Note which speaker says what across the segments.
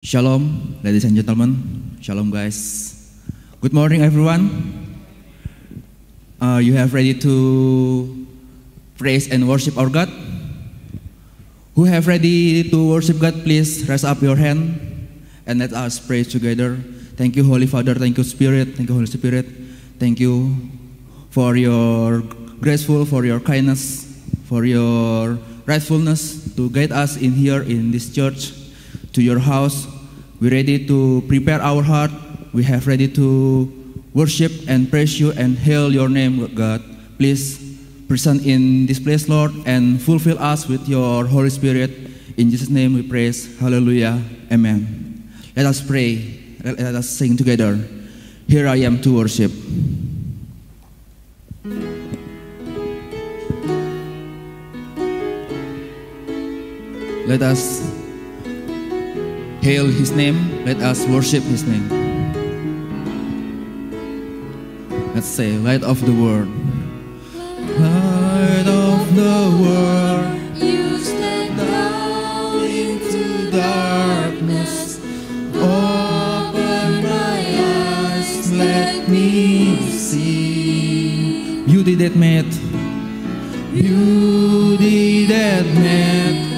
Speaker 1: Shalom, ladies and gentlemen. Shalom, guys. Good morning, everyone. Uh, you have ready to praise and worship our God? Who have ready to worship God, please raise up your hand and let us praise together. Thank you, Holy Father. Thank you, Spirit. Thank you, Holy Spirit. Thank you for your graceful, for your kindness, for your rightfulness to guide us in here in this church to your house. We're ready to prepare our heart. We have ready to worship and praise you and hail your name, God. Please present in this place, Lord, and fulfill us with your Holy Spirit. In Jesus' name we praise. Hallelujah. Amen. Let us pray. Let us sing together. Here I am to worship. Let us hail his name. Let us worship his name. Let's say, light of the world. Light of the world.
Speaker 2: You step down into darkness. Open my eyes, let me see.
Speaker 1: Beauty that made. Beauty that made.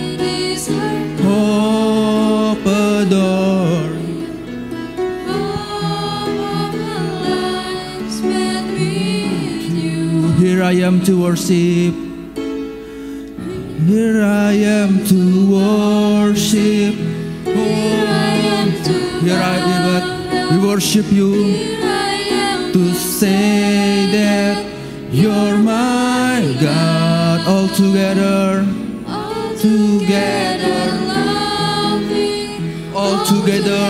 Speaker 1: I am to worship. Here I am to worship.
Speaker 2: Here I am to worship.
Speaker 1: Here I am. We worship you.
Speaker 2: Here
Speaker 1: to say that you're my God all together,
Speaker 2: all
Speaker 1: together, together,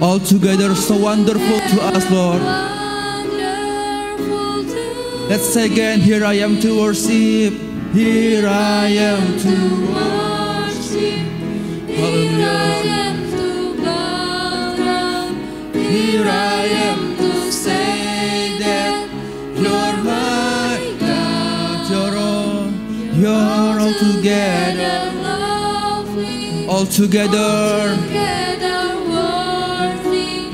Speaker 1: all together, so wonderful to us, Lord. Let's say again, here I am to worship, here I am to
Speaker 2: worship.
Speaker 1: All together,
Speaker 2: worthy,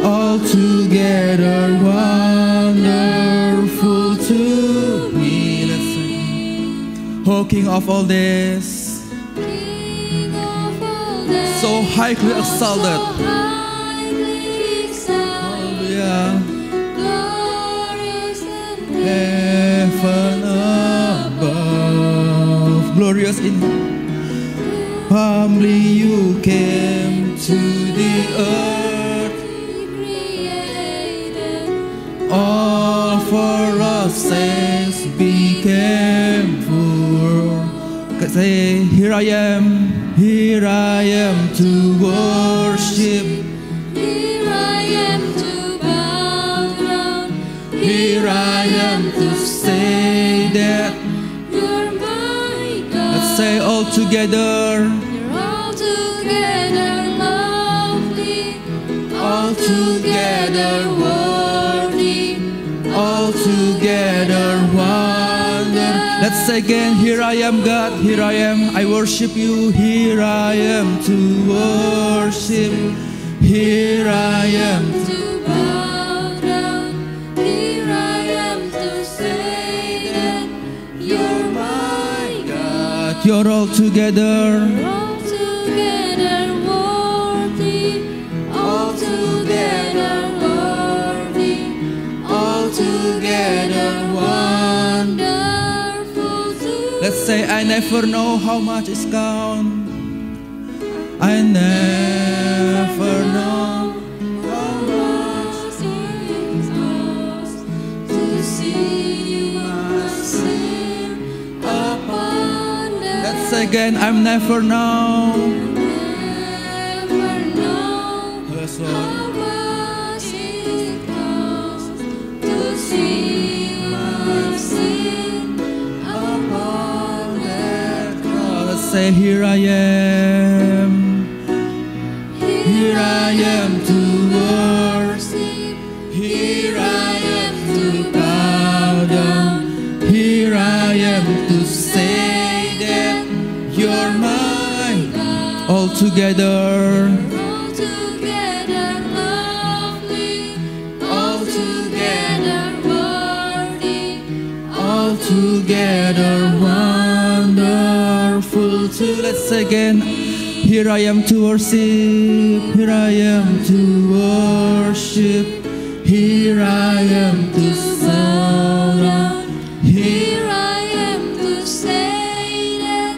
Speaker 1: all together, wonderful to me. Let's. Oh, King of all this, so highly exalted.
Speaker 2: so
Speaker 1: Heaven above, glorious in humbly you came to the earth,
Speaker 2: created.
Speaker 1: all for us saints became poor. Say, here I am, here I am to worship.
Speaker 2: Here I am to bow down.
Speaker 1: Here I am to say that.
Speaker 2: You're my God.
Speaker 1: Let's say all together, wonder. Again, here I am, God, here I am, I worship you, here I am to worship, here I am.
Speaker 2: to bow down. Here I am to say that you're my God.
Speaker 1: God, you're all together,
Speaker 2: You're all together
Speaker 1: say, I never know how much is gone I never know.
Speaker 2: how much it costs to see
Speaker 1: Let's again, I'm never know.
Speaker 2: never know how much it costs to see sin
Speaker 1: say, here I am. Here I am to worship. Here I am to bow down. Here I am to say that you're my all together,
Speaker 2: Altogether lovely, altogether worthy,
Speaker 1: all together. To let's again. Here I am to worship, here I am to worship, here I am to Here
Speaker 2: I am to say that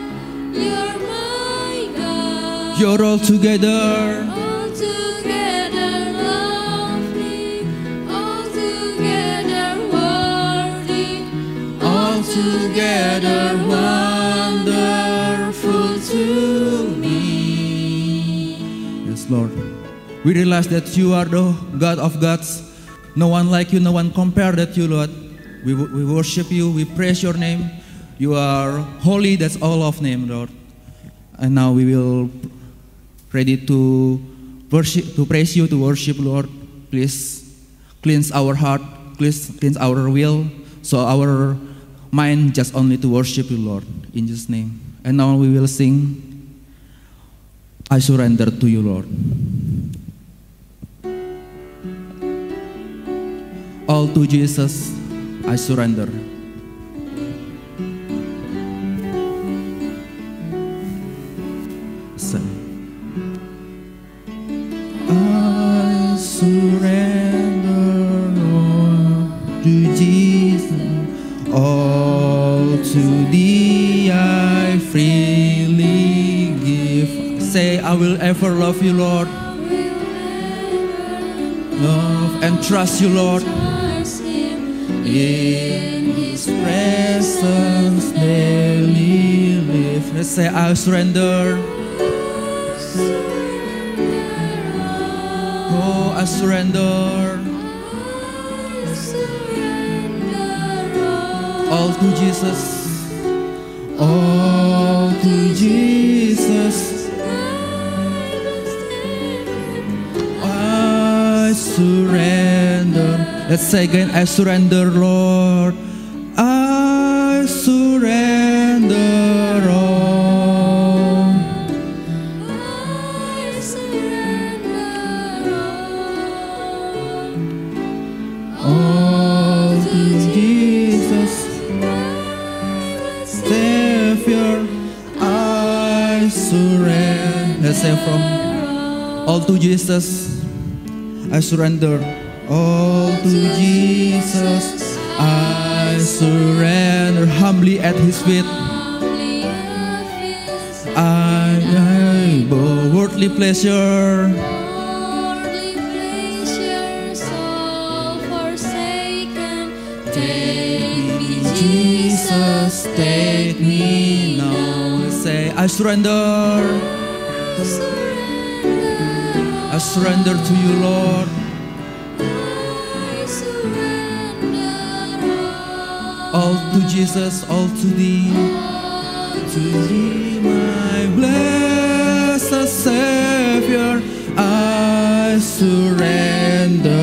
Speaker 2: you're my God.
Speaker 1: you're all together. We realize that you are the God of gods. No one like you, no one compared that you, Lord. We, we worship you, we praise your name. You are holy, that's all of name, Lord. And now we will ready to worship, to praise you, to worship, Lord. Please cleanse our heart, please cleanse our will, so our mind just only to worship you, Lord. In Jesus' name. And now we will sing, I surrender to you, Lord. All to Jesus, I surrender. I surrender all to Jesus, all to thee I freely give. Say, I will ever love you, Lord. Love and trust you, Lord. In His presence daily say, I surrender. Oh, I surrender. All to Jesus. All to Jesus. Let's say again, I surrender, Lord. I surrender all. I surrender All to Jesus, Savior. I surrender. Let's say from all to Jesus. I surrender. All to Jesus. I surrender humbly at His feet. I I worldly pleasure. Wordly pleasure, so forsaken. Take me Jesus, take me now. Say, I surrender. I surrender to you, Lord. Jesus, all to thee. To thee, my blessed Savior, I surrender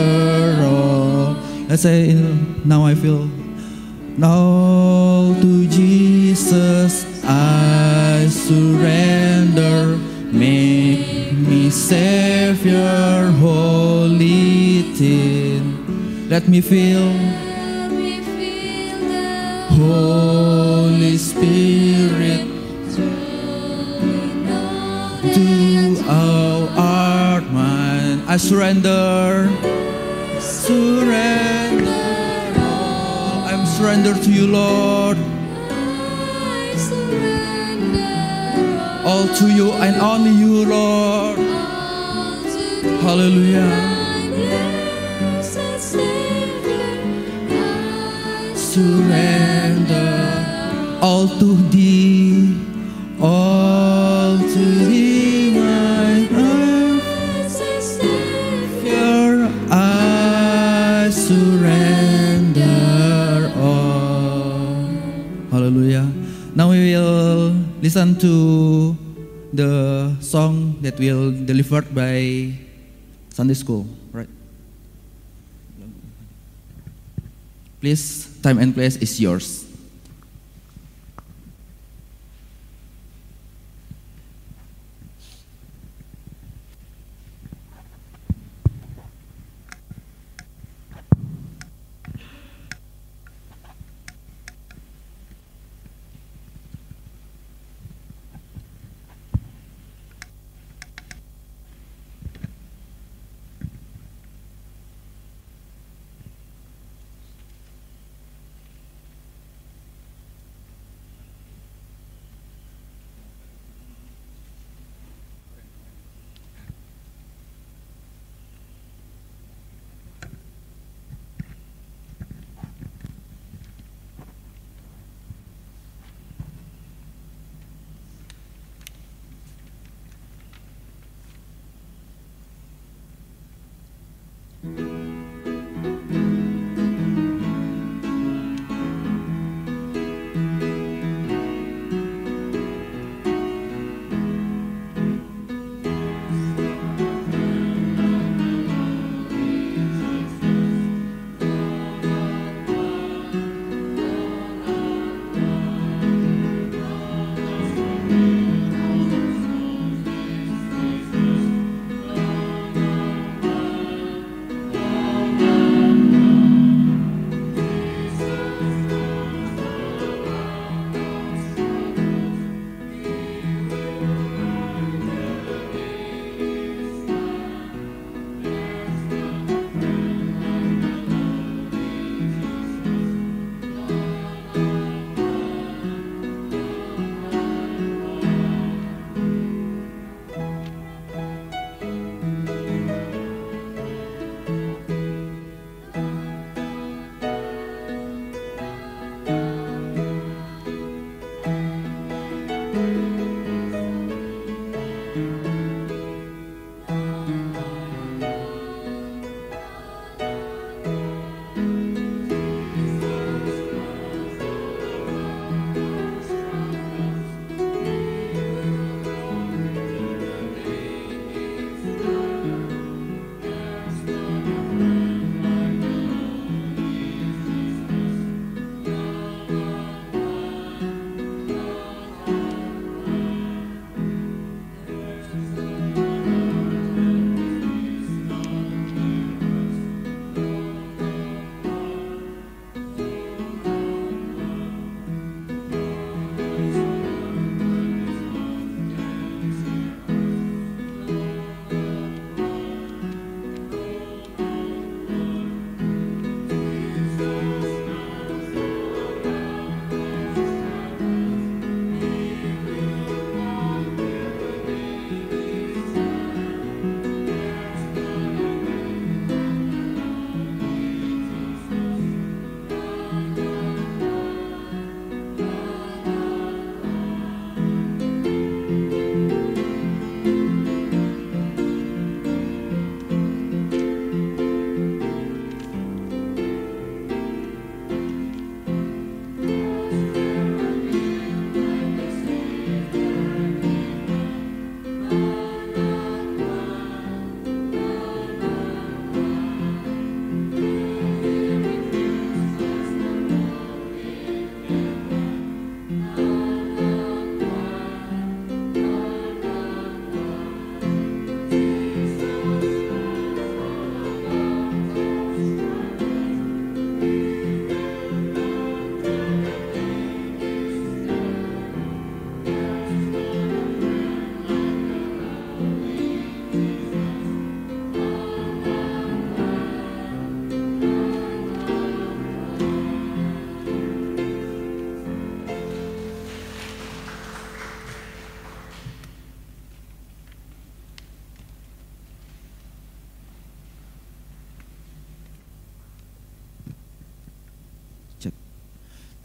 Speaker 1: all. Let's say, now I feel. Now to Jesus I surrender. Make me Savior, holy tin. Let me feel, Holy Spirit, do our art mine. I surrender, surrender all. I'm surrender to you, Lord. I surrender. All to you and only you, Lord. Hallelujah. Surrender all to thee, all to thee, my Savior. I surrender all. Hallelujah. Now we will listen to the song that will delivered by Sunday school, right? Please, time and place is yours.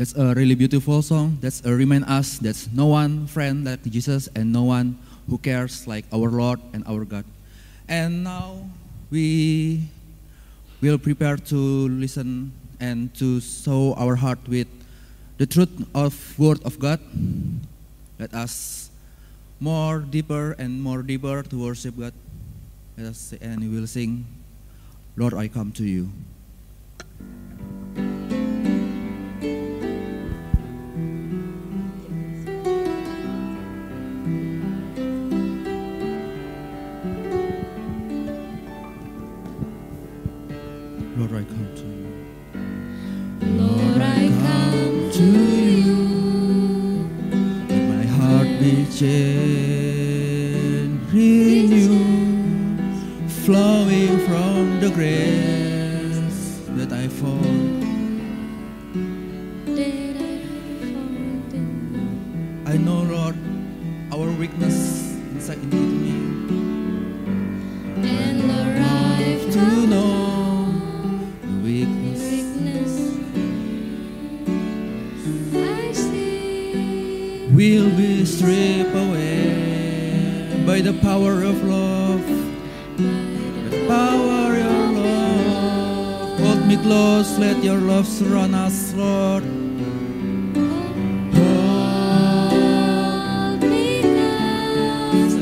Speaker 1: That's a really beautiful song. That's a remind us that no one friend like Jesus and no one who cares like our Lord and our God. And now we will prepare to listen and to sow our heart with the truth of word of God. Let us more deeper and more deeper to worship God. Let us and we will sing, Lord, I come to you. Be changed, renewed, flowing from the grace that I found.
Speaker 2: That I
Speaker 1: know, Lord, our weakness inside in me.
Speaker 2: and arrive
Speaker 1: To know the weakness
Speaker 2: weakness. I see
Speaker 1: will be away by the power of love.
Speaker 2: by
Speaker 1: The power of love. hold me close. Let your love surround us, Lord.
Speaker 2: Hold me close.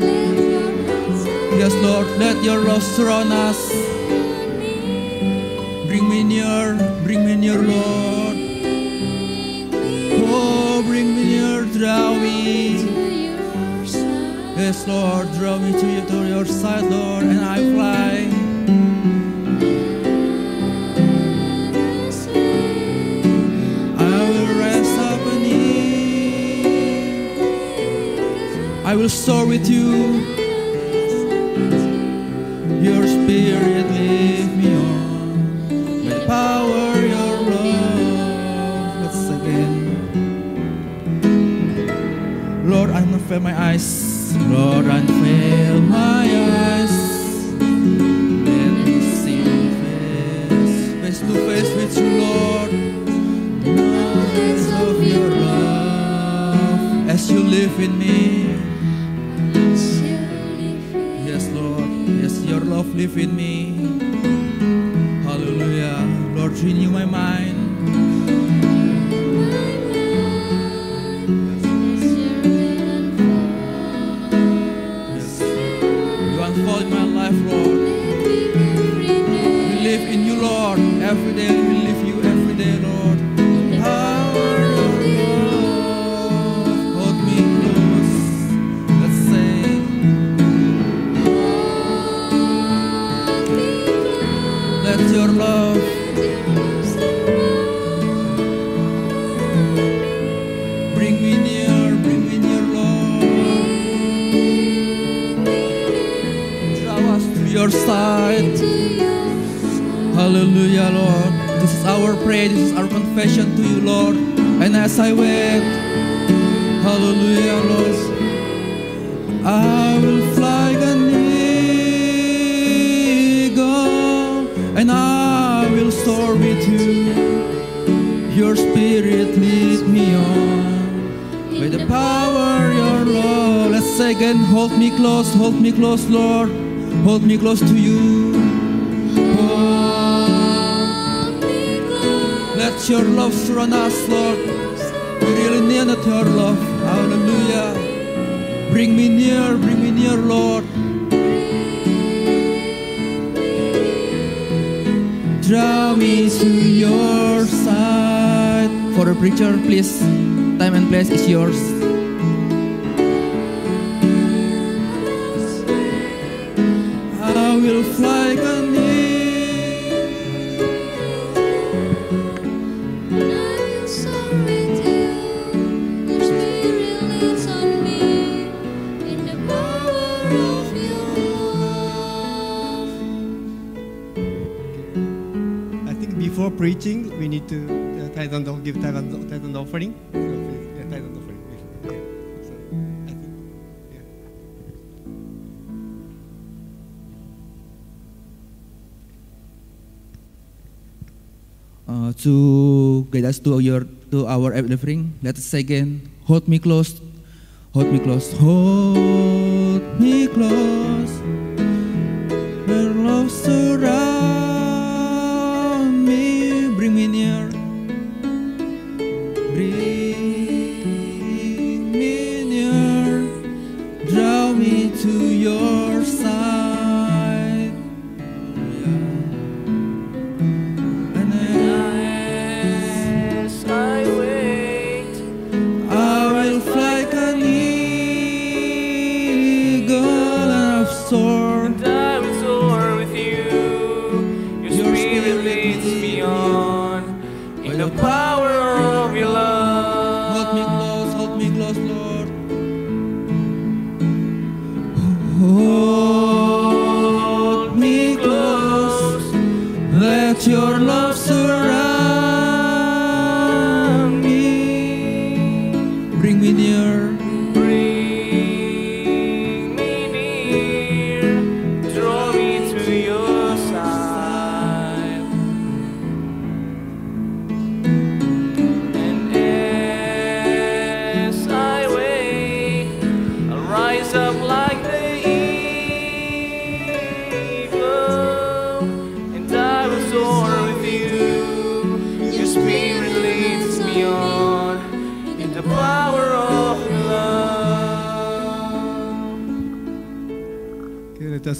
Speaker 2: Let your love
Speaker 1: Yes, Lord, let your love surround us. Bring me near, bring me near, Lord. Oh, bring me near, draw me. Lord, draw me to you to your side, Lord, and I fly. I will I soar with you. Your spirit lead me on. The power your love. Let's again. Lord, unveil my eyes. Lord, unveil my eyes. Let me see face, face to face with you, Lord. Knowledge of your love as you live in me. Yes, Lord. Yes, your love live in me. Hallelujah. Lord, renew my mind. Every day we live you every day, Lord. Power of love, hold me close. Let's let your love bring me near, bring me near, Lord. Draw us to your side. Hallelujah, Lord. This is our prayer, this is our confession to you, Lord. And as I wait, hallelujah, Lord, I will fly an eagle and I will soar with you. Your spirit lead me on. By the power your Lord. Let's say again, hold me close, hold me close, Lord. Hold me close to you. Your love surround us, Lord. Really need your love. Hallelujah. Bring me near, bring me near, Lord. Draw me to your side. For the preacher, please. Time and place is yours. Will fly
Speaker 3: preaching, we need to uh, tithe and give tithe and, tithe and offering. So offering. Yeah. So, I think, yeah.
Speaker 1: uh, to guide us to your to our offering. Let us say again, hold me close, hold me close, hold me close.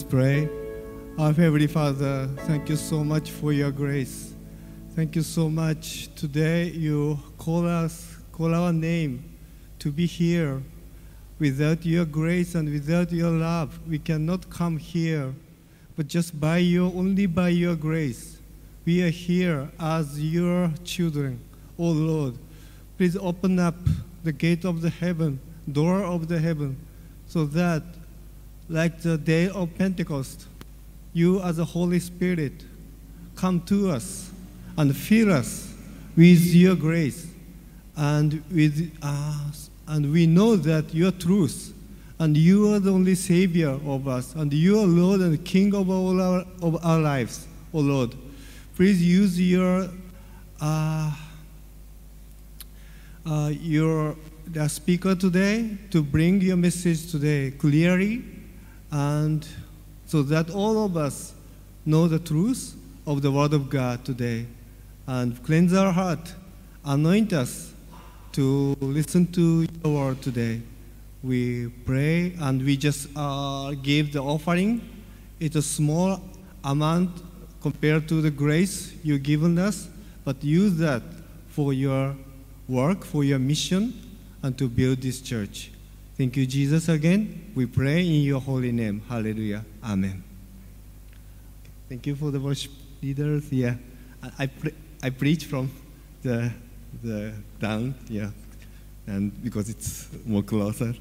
Speaker 3: Pray. Our Heavenly Father, thank you so much for your grace. Thank you so much. Today you call us, call our name to be here. Without your grace and without your love, we cannot come here. But just by your, only by your grace, we are here as your children. Oh Lord, please open up the gate of the heaven, door of the heaven, so that, like the day of Pentecost, you as the Holy Spirit come to us and fill us with your grace and with us. And we know that you are truth and you are the only savior of us and you are lord and king of all our, of our lives oh lord. Please use your uh, uh, your the speaker today to bring your message today clearly and so that all of us know the truth of the word of god today. And cleanse our heart. Anoint us to listen to your word today. We pray and we just uh, give the offering. It's a small amount compared to the grace you've given us but use that for your work for your mission and to build this church thank you jesus again. We pray in your holy name. Hallelujah. Amen. Thank you for the worship leaders. Yeah. I, pre- I preach from the the down yeah. And because it's more closer.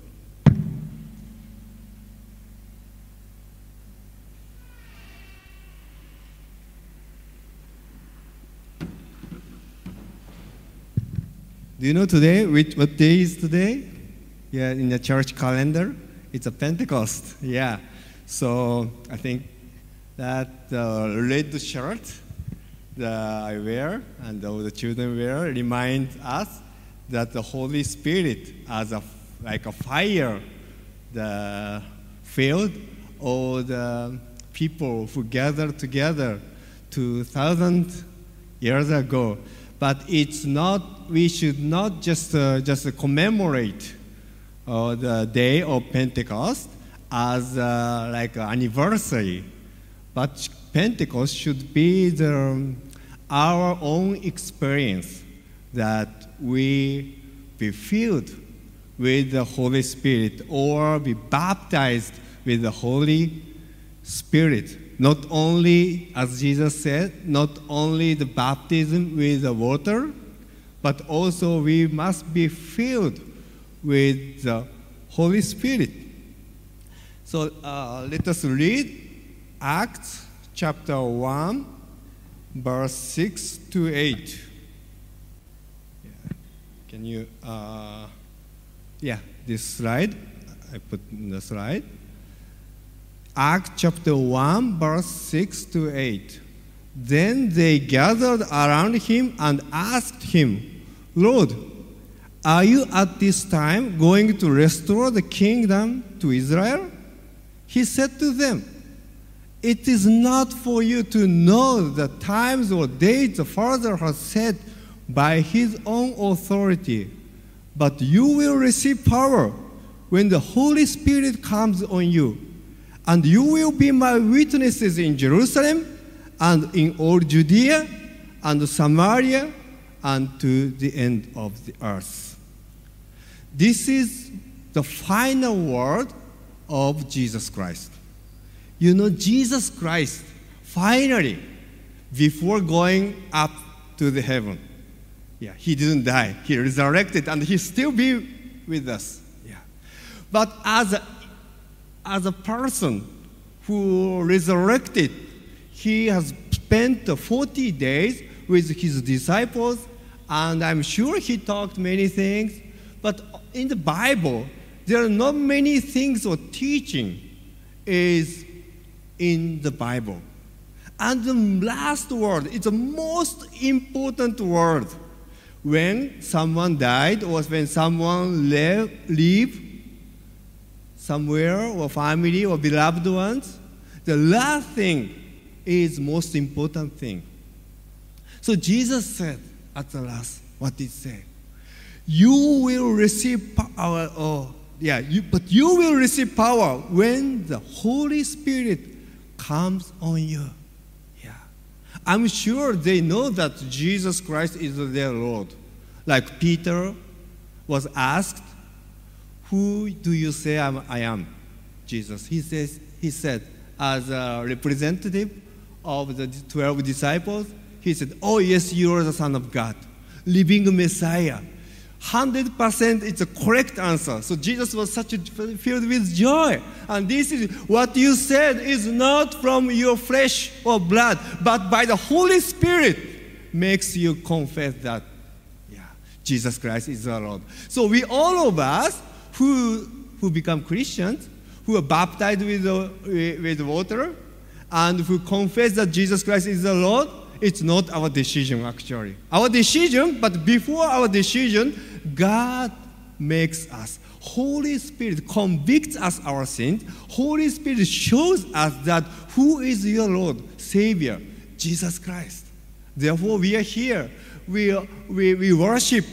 Speaker 3: Do you know today, which, what day is today? Yeah, in the church calendar, it's a Pentecost. Yeah. So I think that the red shirt that I wear and all the children wear remind us that the Holy Spirit, as a, like a fire, the filled all the people who gathered together 2,000 years ago. But it's not, we should not just, uh, just commemorate uh, the day of Pentecost as uh, like an anniversary. But Pentecost should be the, um, our own experience that we be filled with the Holy Spirit or be baptized with the Holy Spirit. Not only, as Jesus said, not only the baptism with the water, but also we must be filled with the Holy Spirit. So uh, let us read Acts chapter 1, verse 6 to 8. Yeah. Can you, uh, yeah, this slide, I put in the slide. Acts chapter 1, verse 6 to 8. Then they gathered around him and asked him, Lord, are you at this time going to restore the kingdom to Israel? He said to them, It is not for you to know the times or dates the Father has set by his own authority, but you will receive power when the Holy Spirit comes on you, and you will be my witnesses in Jerusalem and in all Judea and Samaria and to the end of the earth. This is the final word of Jesus Christ. You know, Jesus Christ, finally, before going up to the heaven, yeah, he didn't die. He resurrected and he still be with us. Yeah. But as a, as a person who resurrected, he has spent 40 days with his disciples, and I'm sure he talked many things. But in the Bible, there are not many things or teaching is in the Bible. And the last word is the most important word. When someone died or when someone left, leave somewhere or family or beloved ones, the last thing is most important thing. So Jesus said at the last, what he say? You will receive power or oh, yeah, you, but you will receive power when the Holy Spirit comes on you. Yeah. I'm sure they know that Jesus Christ is their Lord. Like Peter was asked, Who do you say I'm, I am? Jesus. He, says, he said, as a representative of the 12 disciples, he said, Oh, yes, you are the Son of God, living Messiah. 100% it's a correct answer. So Jesus was such a, filled with joy. And this is what you said is not from your flesh or blood, but by the Holy Spirit makes you confess that, yeah, Jesus Christ is our Lord. So we all of us who, who become Christians, who are baptized with, uh, with water, and who confess that Jesus Christ is the Lord, it's not our decision actually. Our decision, but before our decision, God makes us. Holy Spirit convicts us our sins. Holy Spirit shows us that who is your Lord, Savior, Jesus Christ. Therefore, we are here. We, we, we worship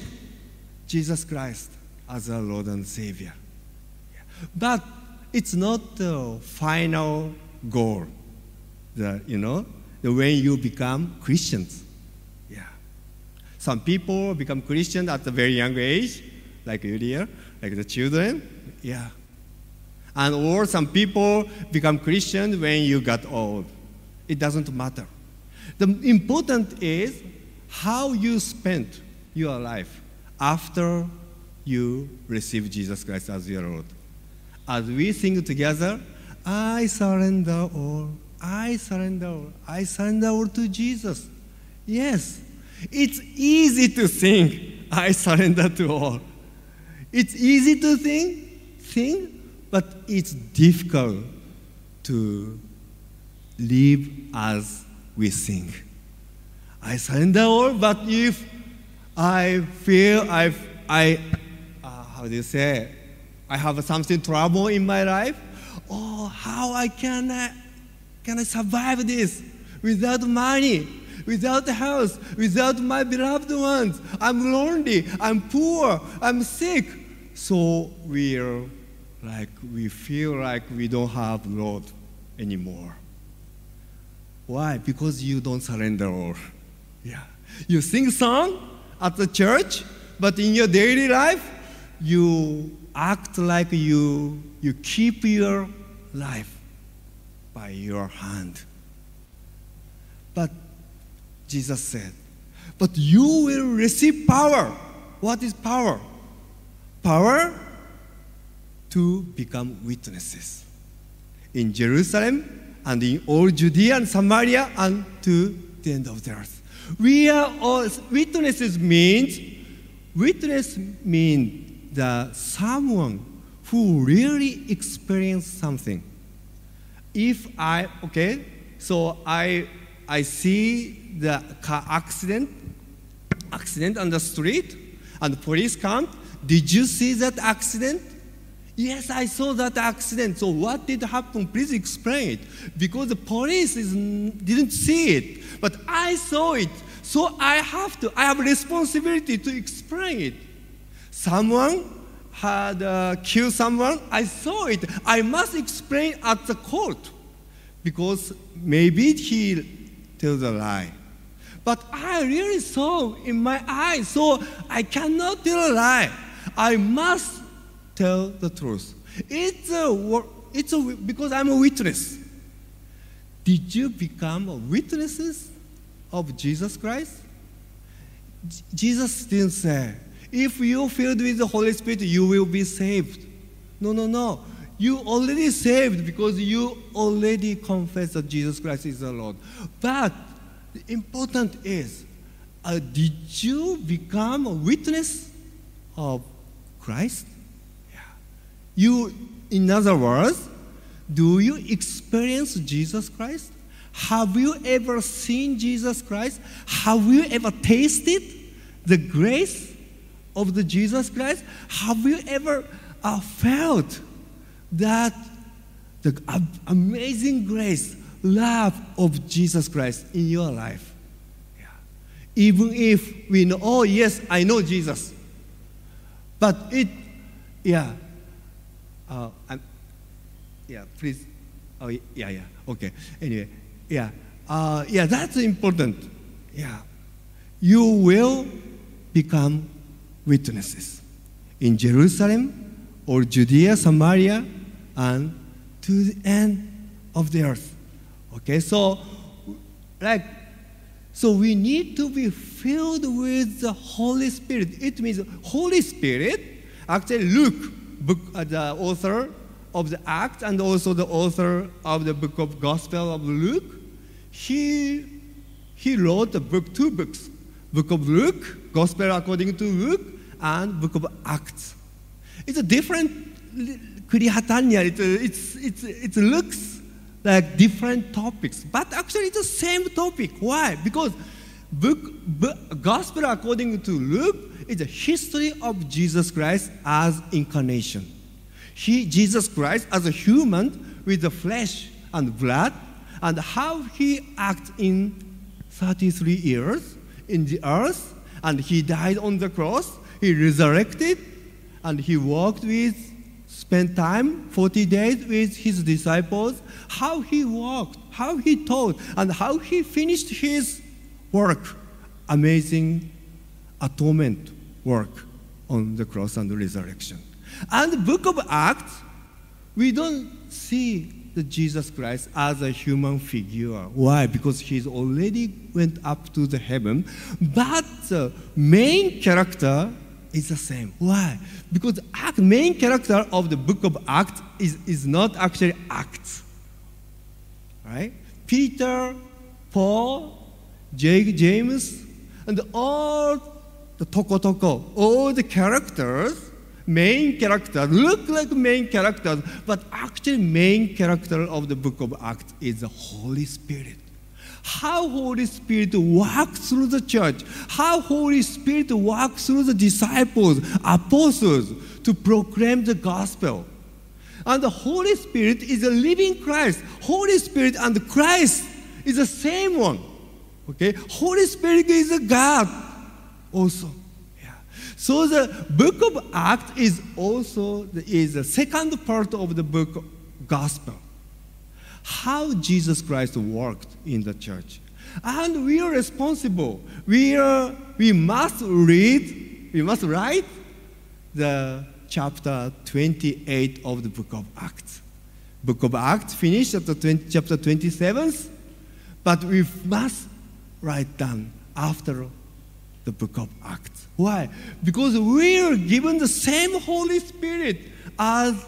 Speaker 3: Jesus Christ as our Lord and Savior. But it's not the final goal. The, you know, when you become Christians. Yeah. Some people become Christians at a very young age, like earlier, like the children. Yeah. And or some people become Christian when you got old. It doesn't matter. The important is how you spent your life after you receive Jesus Christ as your Lord. As we sing together, I surrender all, I surrender all, I surrender all to Jesus. Yes, it's easy to think, I surrender to all. It's easy to think, think, but it's difficult to live as we sing. I surrender all, but if I feel I, I uh, how do you say, I have something trouble in my life, oh, how I can, I, can I survive this without money, without house, without my beloved ones? I'm lonely, I'm poor, I'm sick. So we're like, we feel like we don't have Lord anymore. Why? Because you don't surrender all. Yeah. You sing song at the church, but in your daily life, you act like you, you keep your life by your hand. But Jesus said, But you will receive power. What is power? Power to become witnesses in Jerusalem and in all Judea and Samaria and to the end of the earth. We are all witnesses means witness means the someone who really experienced something. If I okay, so I I see the car accident accident on the street and the police come. Did you see that accident? Yes, I saw that accident. So what did happen? Please explain it. Because the police is, didn't see it, but I saw it. So I have to. I have responsibility to explain it. Someone had uh, killed someone. I saw it. I must explain at the court because maybe he tells a lie. But I really saw in my eyes, so I cannot tell a lie. I must tell the truth. It's a, it's a, because I'm a witness. Did you become witnesses of Jesus Christ? Jesus didn't say, if you filled with the Holy Spirit, you will be saved. No, no, no. You already saved because you already confessed that Jesus Christ is the Lord. But the important is, uh, did you become a witness of Christ? Yeah. You, in other words, do you experience Jesus Christ? Have you ever seen Jesus Christ? Have you ever tasted the grace of the Jesus Christ? Have you ever uh, felt that the am- amazing grace, love of Jesus Christ in your life? Yeah. Even if we know, oh yes, I know Jesus, but it, yeah, uh, yeah, please. Oh, yeah, yeah. Okay. Anyway, yeah, uh, yeah, that's important. Yeah, you will become witnesses in Jerusalem or Judea, Samaria, and to the end of the earth. Okay, so like, so we need to be filled with the Holy Spirit. It means Holy Spirit. Actually, Luke, book, uh, the author of the Acts and also the author of the book of Gospel of Luke, he he wrote the book, two books, book of Luke, Gospel according to Luke, and book of Acts. It's a different Krihatanya. It, it's, it's, it looks like different topics, but actually it's the same topic. Why? Because book, book Gospel according to Luke is a history of Jesus Christ as incarnation. He, Jesus Christ as a human with the flesh and blood, and how he acted in 33 years in the earth, and he died on the cross, he resurrected, and he walked with, spent time, 40 days with his disciples, how he walked, how he taught, and how he finished his work. Amazing atonement work on the cross and the resurrection. And the book of Acts, we don't see the Jesus Christ as a human figure. Why? Because he's already went up to the heaven, but the main character is the same. Why? Because the main character of the book of Acts is, is not actually Acts. Right? Peter, Paul, Jake, James, and all the toko toko, all the characters, main characters, look like main characters, but actually main character of the book of Acts is the Holy Spirit. How Holy Spirit works through the church, how Holy Spirit works through the disciples, apostles to proclaim the gospel. And the Holy Spirit is a living Christ. Holy Spirit and Christ is the same one. Okay? Holy Spirit is a God also. Yeah. So the book of Acts is also the, is the second part of the book Gospel. How Jesus Christ worked in the church. And we are responsible. We, are, we must read, we must write the chapter 28 of the book of Acts. Book of Acts finished at the 20, chapter 27, but we must write down after the book of Acts. Why? Because we are given the same Holy Spirit as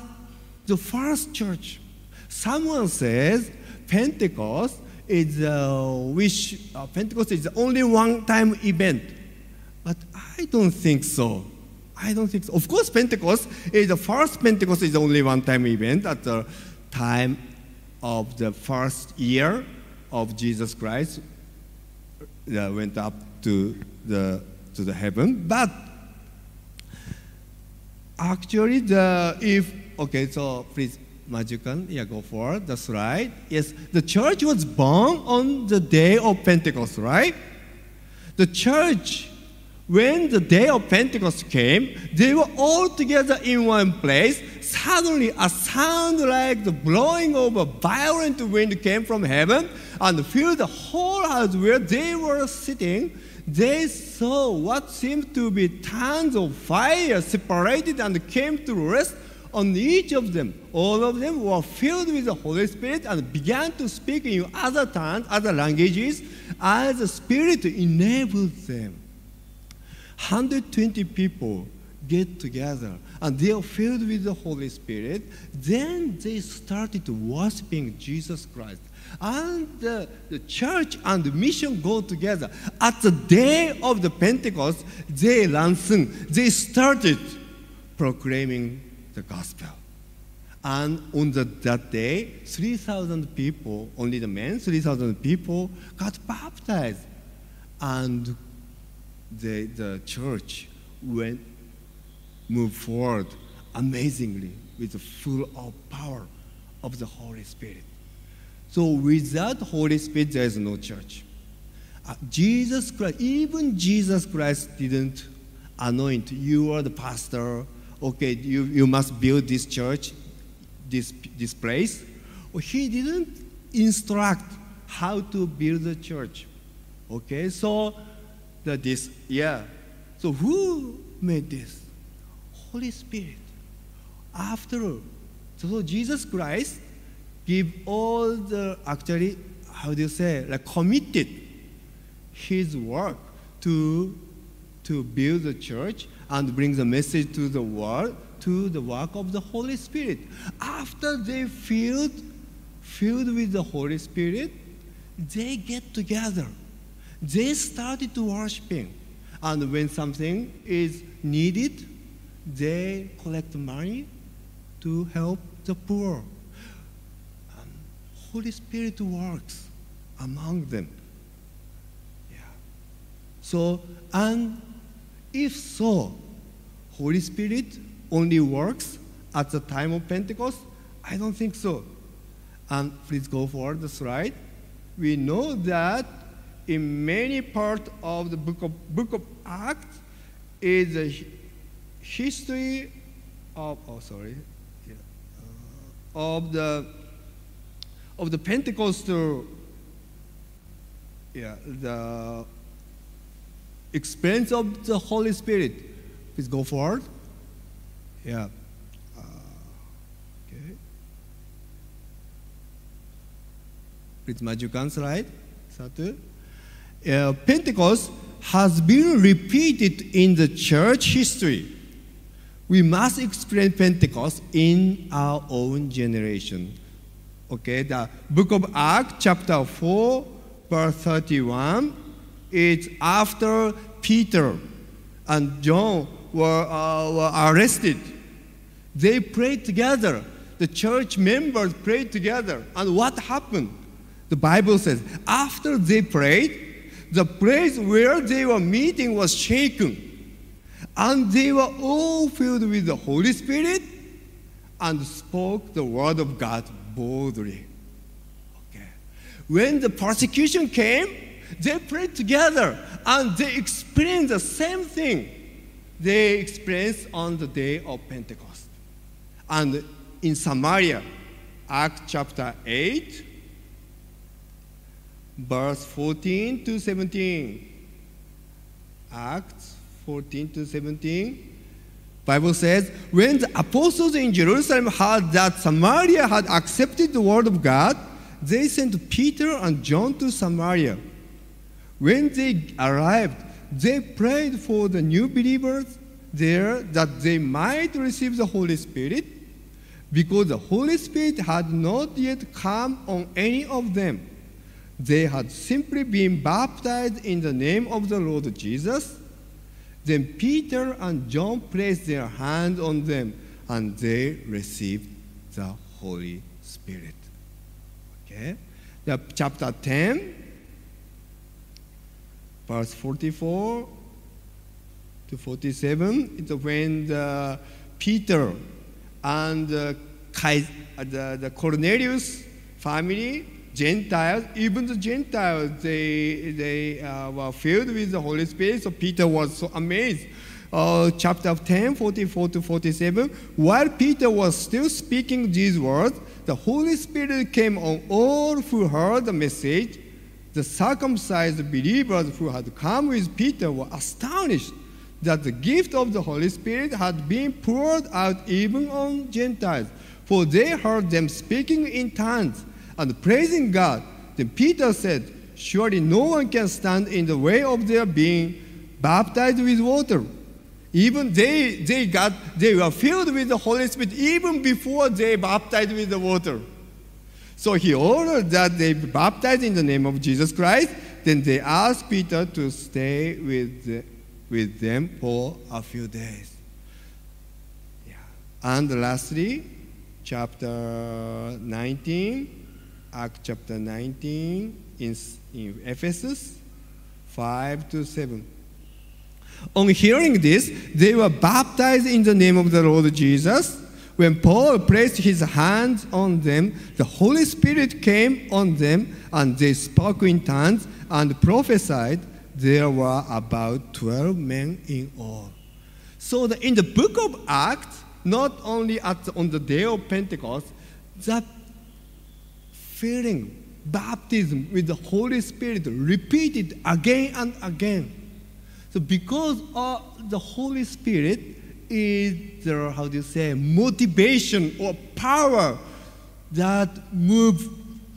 Speaker 3: the first church. Someone says Pentecost is uh, which uh, Pentecost is only one-time event, but I don't think so. I don't think so. Of course, Pentecost is the first Pentecost is only one-time event at the time of the first year of Jesus Christ that went up to the to the heaven. But actually, the if okay, so please, Majukan, yeah, go forward. That's right. Yes, the church was born on the day of Pentecost, right? The church, when the day of Pentecost came, they were all together in one place. Suddenly, a sound like the blowing of a violent wind came from heaven and filled the whole house where they were sitting. They saw what seemed to be tons of fire separated and came to rest on each of them. All of them were filled with the Holy Spirit and began to speak in other tongues, other languages, as the Spirit enabled them. 120 people get together and they are filled with the Holy Spirit. Then they started worshiping Jesus Christ. And the, the church and the mission go together. At the day of the Pentecost, they lansung, they started proclaiming the gospel. And on the, that day, 3,000 people, only the men, 3,000 people got baptized. And the, the church went, moved forward amazingly with the full of power of the Holy Spirit. So without Holy Spirit, there is no church. Uh, Jesus Christ, even Jesus Christ didn't anoint you are the pastor. Okay, you, you must build this church. this, this place, he didn't instruct how to build the church. Okay, so the, this, yeah. So who made this? Holy Spirit. After all, so Jesus Christ give all the actually how do you say like committed his work to to build the church and bring the message to the world to the work of the Holy Spirit. After they filled filled with the Holy Spirit, they get together. They started to worshiping. And when something is needed, they collect money to help the poor. Holy Spirit works among them. Yeah. So, and if so, Holy Spirit only works at the time of Pentecost? I don't think so. And please go forward the slide. We know that in many parts of the book of, book of Acts is a history of, oh, sorry, yeah, uh, of the of the Pentecostal, yeah, the experience of the Holy Spirit. Please go forward. Yeah. Uh, okay. Please, Majukan slide. Satu. Uh, Pentecost has been repeated in the church history. We must explain Pentecost in our own generation. Okay, the book of Acts, chapter 4, verse 31, it's after Peter and John were, uh, were arrested. They prayed together. The church members prayed together. And what happened? The Bible says, after they prayed, the place where they were meeting was shaken. And they were all filled with the Holy Spirit and spoke the word of God boldly. Okay. When the persecution came, they prayed together and they experienced the same thing they experienced on the day of Pentecost. And in Samaria, Acts chapter 8, verse 14 to 17. Acts 14 to 17. Bible says, when the apostles in Jerusalem heard that Samaria had accepted the word of God, they sent Peter and John to Samaria. When they arrived, they prayed for the new believers there that they might receive the Holy Spirit, because the Holy Spirit had not yet come on any of them. They had simply been baptized in the name of the Lord Jesus. Then Peter and John placed their hands on them and they received the Holy Spirit. Okay? The chapter 10, verse 44 to 47, it's when the Peter and the, the, the Cornelius family Gentiles, even the Gentiles, they, they uh, were filled with the Holy Spirit. So Peter was so amazed. Uh, chapter 10, 44 to 47. While Peter was still speaking these words, the Holy Spirit came on all who heard the message. The circumcised believers who had come with Peter were astonished that the gift of the Holy Spirit had been poured out even on Gentiles, for they heard them speaking in tongues and praising God. Then Peter said, Surely no one can stand in the way of their being baptized with water. Even they, they got, they were filled with the Holy Spirit even before they baptized with the water. So he ordered that they be baptized in the name of Jesus Christ. Then they asked Peter to stay with, with them for a few days. Yeah. And lastly, chapter 19, Act chapter 19 in, in Ephesus 5 to 7. On hearing this, they were baptized in the name of the Lord Jesus. When Paul placed his hands on them, the Holy Spirit came on them, and they spoke in tongues and prophesied. There were about 12 men in all. So the, in the book of Acts, not only at on the day of Pentecost, that feeling, baptism with the Holy Spirit, repeated again and again. So, because of the Holy Spirit is the, how do you say, motivation or power that move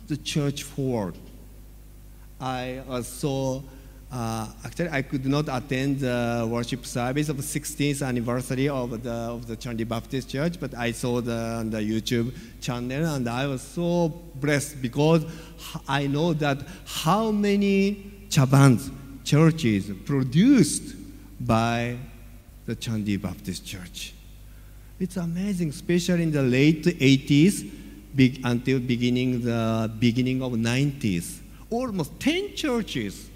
Speaker 3: the church forward. I was so uh, actually I could not attend the worship service of the 16th anniversary of the of the Chandi Baptist Church, but I saw the on the YouTube channel and I was so blessed because I know that how many chabans churches produced by the Chandi Baptist Church. It's amazing, especially in the late 80s big, until beginning the beginning of 90s. Almost 10 churches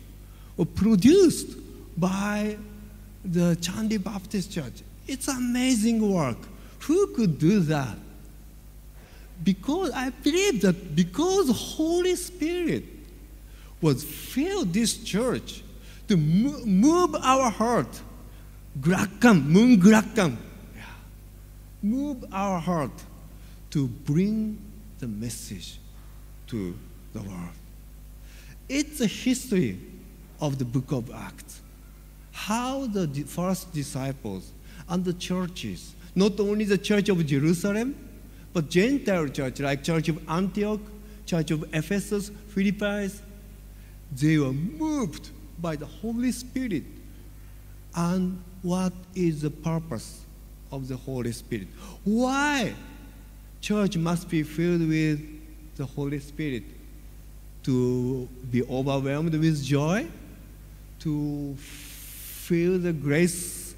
Speaker 3: were produced by the Chandi Baptist Church. It's amazing work. Who could do that? Because I believe that because Holy Spirit was filled this church to mo- move our heart, grakam, moon grakam, yeah. move our heart to bring the message to the world. It's a history of the book of Acts. How the first disciples and the churches, not only the church of Jerusalem, but Gentile church like church of Antioch, church of Ephesus, Philippi, they were moved by the Holy Spirit. And what is the purpose of the Holy Spirit? Why church must be filled with the Holy Spirit? To be overwhelmed with joy, to feel the grace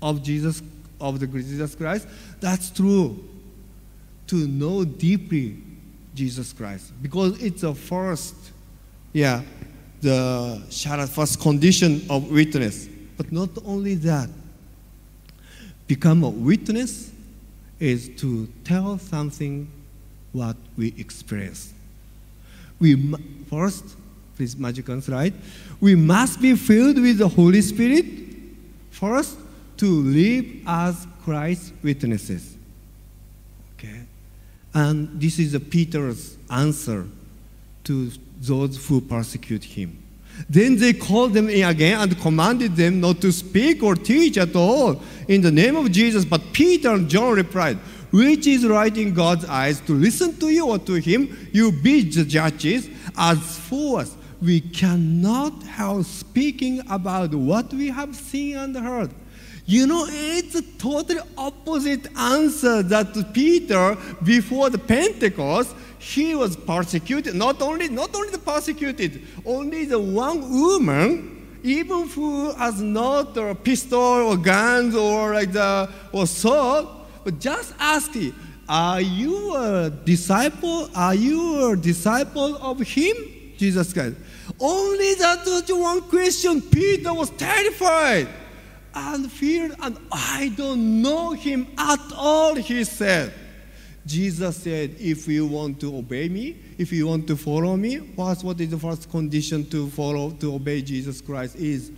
Speaker 3: of Jesus of the Jesus Christ. That's true. To know deeply Jesus Christ because it's the first, yeah, the first condition of witness. But not only that, become a witness is to tell something what we experience. We first, please magical slide. We must be filled with the Holy Spirit first to live as Christ's witnesses. Okay, and this is Peter's answer to those who persecute him. Then they called them in again and commanded them not to speak or teach at all in the name of Jesus. But Peter and John replied, Which is right in God's eyes, to listen to you or to him? You be the judges. As for us, we cannot help speaking about what we have seen and heard. You know, it's a totally opposite answer that Peter, before the Pentecost, he was persecuted. Not only, not only the persecuted, only the one woman, even who has not a pistol or guns or like the or sword, but just asking, are you a disciple? Are you a disciple of him? Jesus Christ. Only that one question. Peter was terrified and feared, and I don't know him at all, he said. Jesus said, if you want to obey me, if you want to follow me, first, what is the first condition to follow, to obey Jesus Christ is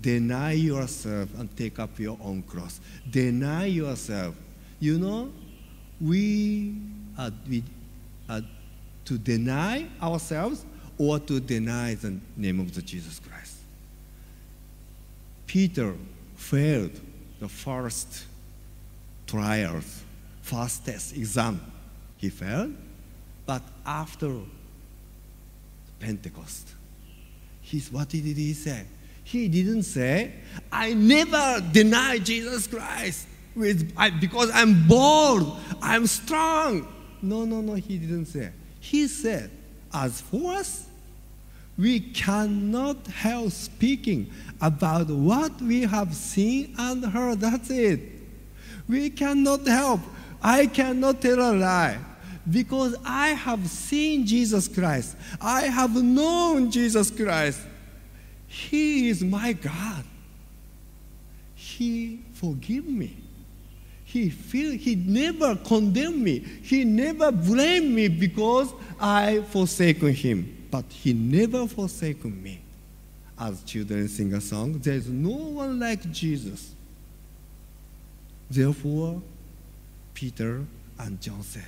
Speaker 3: deny yourself and take up your own cross. Deny yourself. You know, we are, we are to deny ourselves or to deny the name of the Jesus Christ. Peter failed the first trials, first test exam. He failed, but after Pentecost, he's, what did he say? He didn't say, I never deny Jesus Christ with, I, because I'm bold, I'm strong. No, no, no, he didn't say. He said, as for us, we cannot help speaking about what we have seen and heard. That's it. We cannot help. I cannot tell a lie because I have seen Jesus Christ. I have known Jesus Christ. He is my God. He forgive me. He feel he never condemn me. He never blame me because I forsaken him. But he never forsaken me. As children sing a song, there is no one like Jesus. Therefore, Peter and John said,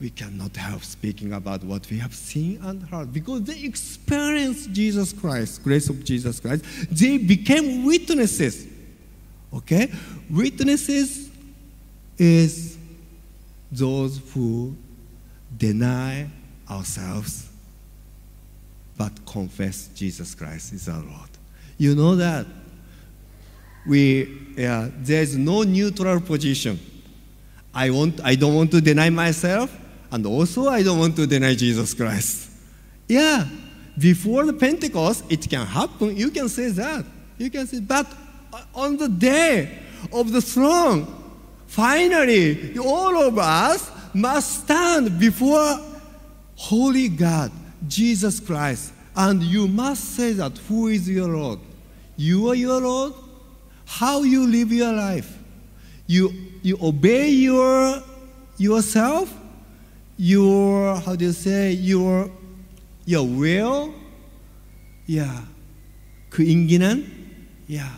Speaker 3: we cannot help speaking about what we have seen and heard because they experienced Jesus Christ, grace of Jesus Christ. They became witnesses. Okay? Witnesses is those who deny ourselves but confess Jesus Christ is our Lord. You know that we yeah, there's no neutral position. I want I don't want to deny myself and also I don't want to deny Jesus Christ. Yeah, before the Pentecost it can happen. You can say that. You can say but on the day of the throne finally all of us must stand before holy God, Jesus Christ, and you must say that who is your Lord? You are your Lord? How you live your life? You, you obey your, yourself? Your, how do you say, your, your will? Yeah. keinginan? Yeah.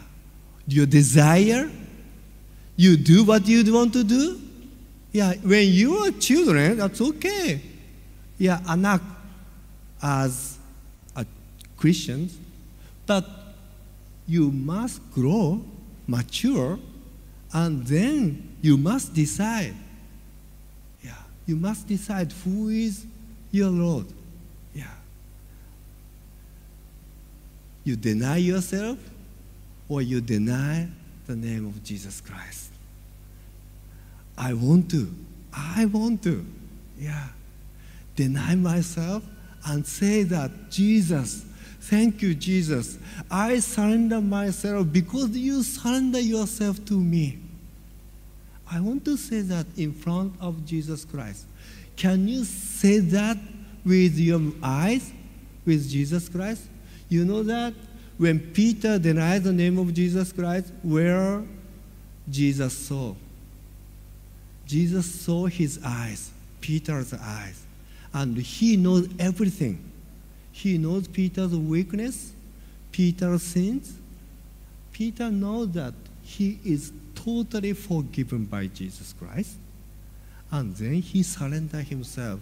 Speaker 3: Your desire? You do what you want to do? Yeah, when you are children, that's okay. Yeah, anak as a Christians, but you must grow, mature, and then you must decide. Yeah, you must decide who is your Lord. Yeah. You deny yourself, or you deny the name of Jesus Christ. I want to. I want to. Yeah. Deny myself and say that, Jesus, thank you, Jesus. I surrender myself because you surrender yourself to me. I want to say that in front of Jesus Christ. Can you say that with your eyes, with Jesus Christ? You know that when Peter denied the name of Jesus Christ, where Jesus saw? Jesus saw his eyes, Peter's eyes, and he knows everything. He knows Peter's weakness, Peter's sins. Peter knows that he is totally forgiven by Jesus Christ. And then he surrendered himself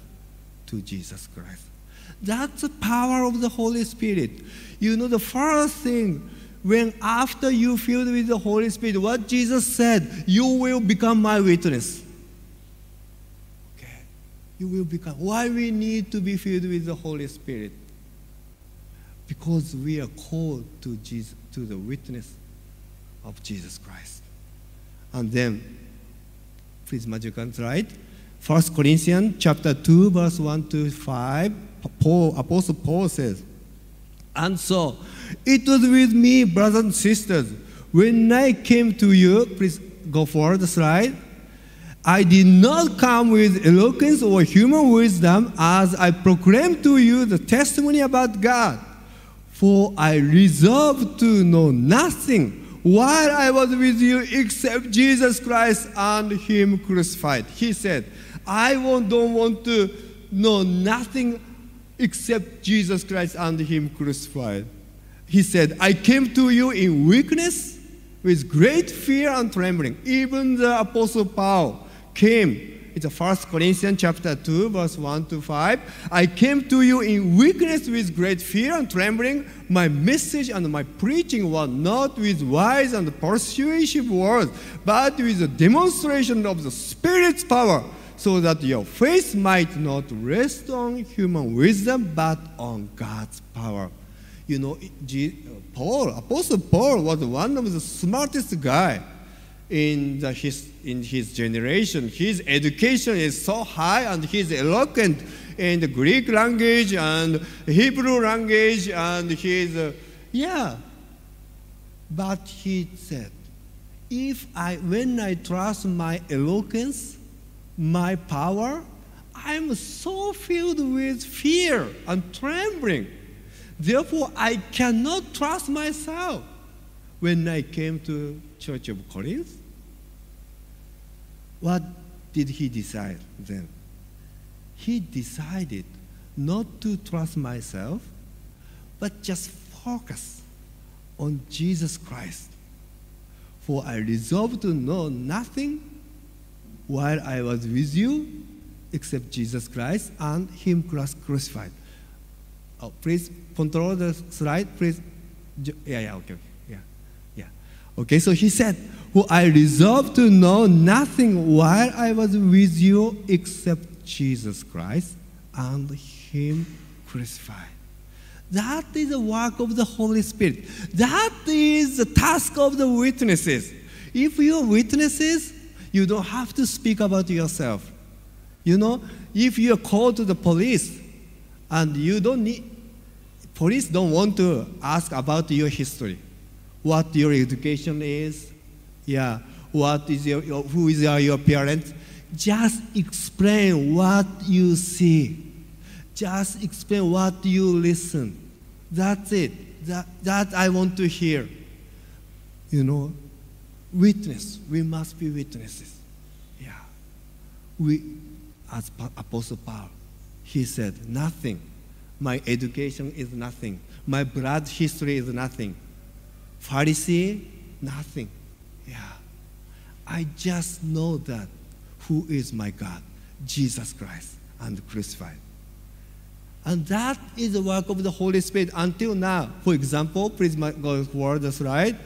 Speaker 3: to Jesus Christ. That's the power of the Holy Spirit. You know, the first thing, when after you filled with the Holy Spirit, what Jesus said, you will become my witness. Okay. You will become. Why we need to be filled with the Holy Spirit? Because we are called to Jesus, to the witness of Jesus Christ. And then, please, can write. 1 Corinthians chapter 2, verse 1 to 5, Paul, Apostle Paul says, And so, it was with me, brothers and sisters, when I came to you, please go forward the slide. I did not come with eloquence or human wisdom as I proclaimed to you the testimony about God. For I resolved to know nothing while I was with you except Jesus Christ and Him crucified. He said, I don't want to know nothing except Jesus Christ and Him crucified. He said, I came to you in weakness with great fear and trembling. Even the Apostle Paul came. It's 1 Corinthians chapter 2, verse 1 to 5. I came to you in weakness with great fear and trembling. My message and my preaching were not with wise and persuasive words, but with a demonstration of the Spirit's power, so that your faith might not rest on human wisdom, but on God's power. You know, Paul, Apostle Paul was one of the smartest guy in, the, his, in his generation. His education is so high and he's eloquent in the Greek language and Hebrew language and he's, uh, yeah. But he said, if I, when I trust my eloquence, my power, I'm so filled with fear and trembling. Therefore, I cannot trust myself. When I came to Church of Corinth, what did he decide then? He decided not to trust myself, but just focus on Jesus Christ. For I resolved to know nothing while I was with you except Jesus Christ and Him crucified. Oh, please control the slide, please. Yeah, yeah, okay, okay. Okay, so he said, "Who I resolved to know nothing while I was with you except Jesus Christ and Him crucified." That is the work of the Holy Spirit. That is the task of the witnesses. If you are witnesses, you don't have to speak about yourself. You know, if you are called to the police and you don't need, police don't want to ask about your history, what your education is, yeah, what is your, your who is your, your parents. Just explain what you see. Just explain what you listen. That's it. That, that I want to hear. You know, witness. We must be witnesses. Yeah. We, as Apostle Paul, he said, nothing. My education is nothing. My blood history is nothing. Pharisee, nothing. Yeah. I just know that who is my God, Jesus Christ, and crucified. And that is the work of the Holy Spirit until now. For example, please go forward the slide.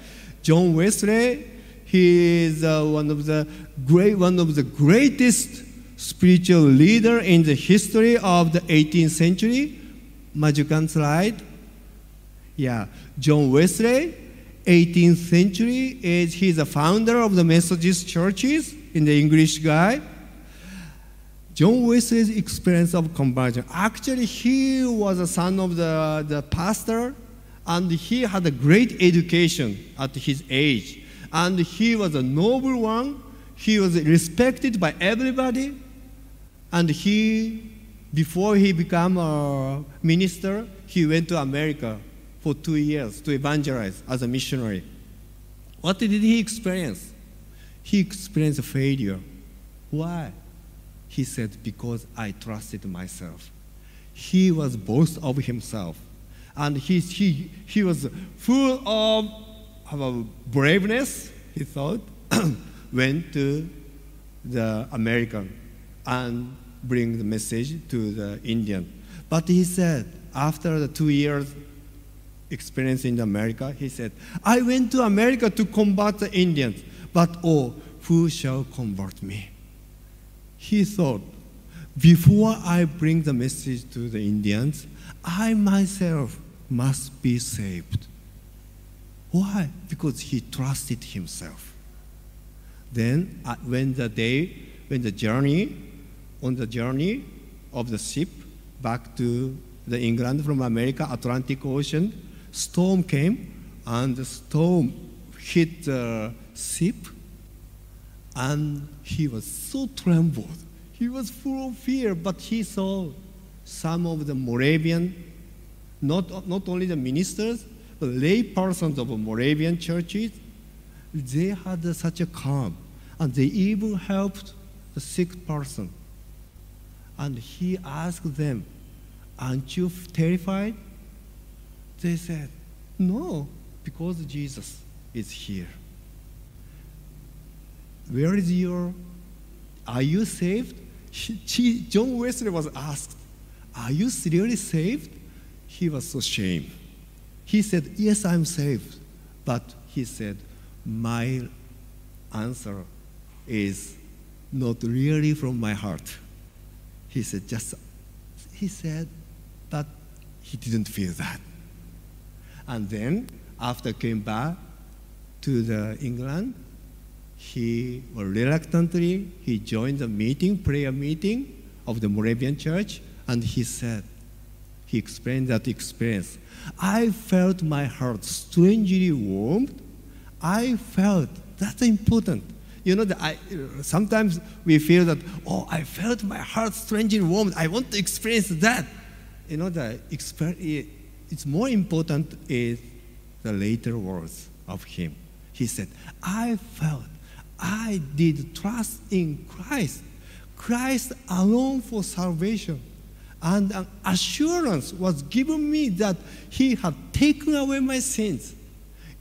Speaker 3: John Wesley, he is uh, one of the great, one of the greatest spiritual leader in the history of the 18th century. Majukan slide. Yeah, John Wesley, 18th century, is he's the founder of the Methodist churches in the English guy. John Wesley's experience of conversion. Actually, he was a son of the, the pastor, and he had a great education at his age. And he was a noble one. He was respected by everybody. And he, before he became a minister, he went to America for two years to evangelize as a missionary. What did he experience? He experienced failure. Why? He said, Because I trusted myself. He was boast of himself. And he, he, he was full of, of braveness, he thought, went to the American and bring the message to the Indian. But he said, after the two years experience in America, he said, I went to America to combat the Indians, but oh, who shall convert me? He thought, before I bring the message to the Indians, I myself must be saved. Why? Because he trusted himself. Then, uh, when the day, when the journey, on the journey of the ship back to the England from America, Atlantic Ocean, storm came, and the storm hit the ship, and he was so trembled. He was full of fear, but he saw some of the Moravian, not, not only the ministers, but lay persons of Moravian churches, they had such a calm, and they even helped the sick person. And he asked them, Aren't you terrified? They said, No, because Jesus is here. Where is your, are you saved? He- he- John Wesley was asked, Are you really saved? He was so ashamed. He said, Yes, I'm saved. But he said, My answer is not really from my heart. He said, Just, he said, but he didn't feel that. And then, after came back to the England, he well, reluctantly he joined the meeting, prayer meeting of the Moravian church, and he said, he explained that experience. I felt my heart strangely warmed. I felt that's important. You know, that I, sometimes we feel that, oh, I felt my heart strangely warmed. I want to experience that. You know, the it's more important is the later words of him. He said, I felt, I did trust in Christ, Christ alone for salvation. And an assurance was given me that He had taken away my sins,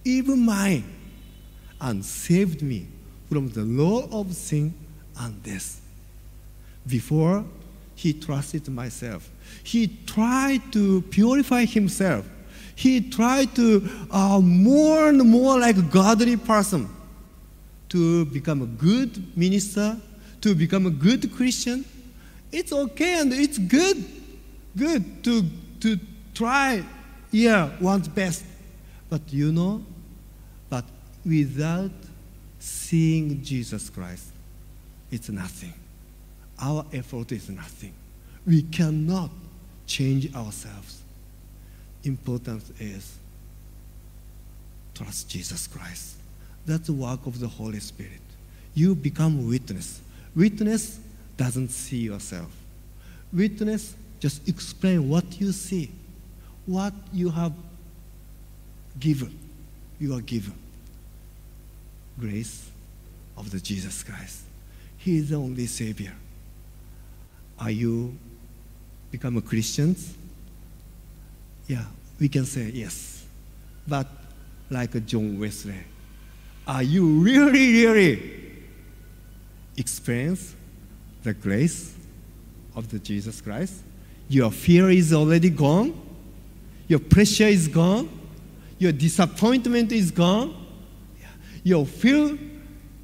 Speaker 3: even mine, and saved me from the law of sin and death. Before, he trusted myself. He tried to purify himself. He tried to uh, more and more like a godly person to become a good minister, to become a good Christian. It's okay and it's good, good to, to try, yeah, one's best. But you know, but without seeing Jesus Christ, it's nothing. Our effort is nothing. We cannot change ourselves. Important is trust Jesus Christ. That's the work of the Holy Spirit. You become witness. Witness doesn't see yourself. Witness just explain what you see, what you have given. You are given. Grace of the Jesus Christ. He is the only Savior. Are you become a Christians? Yeah, we can say yes. But like John Wesley, are you really, really experience the grace of the Jesus Christ? Your fear is already gone. Your pressure is gone. Your disappointment is gone. You feel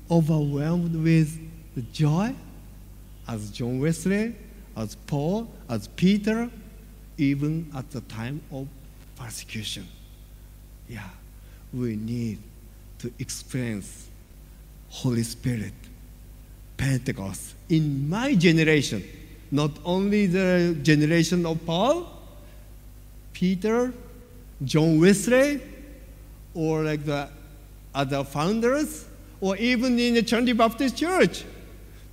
Speaker 3: overwhelmed with the joy as John Wesley, as Paul, as Peter, even at the time of persecution. Yeah, we need to experience Holy Spirit, Pentecost. In my generation, not only the generation of Paul, Peter, John Wesley, or like the other founders, or even in the Trinity Baptist Church,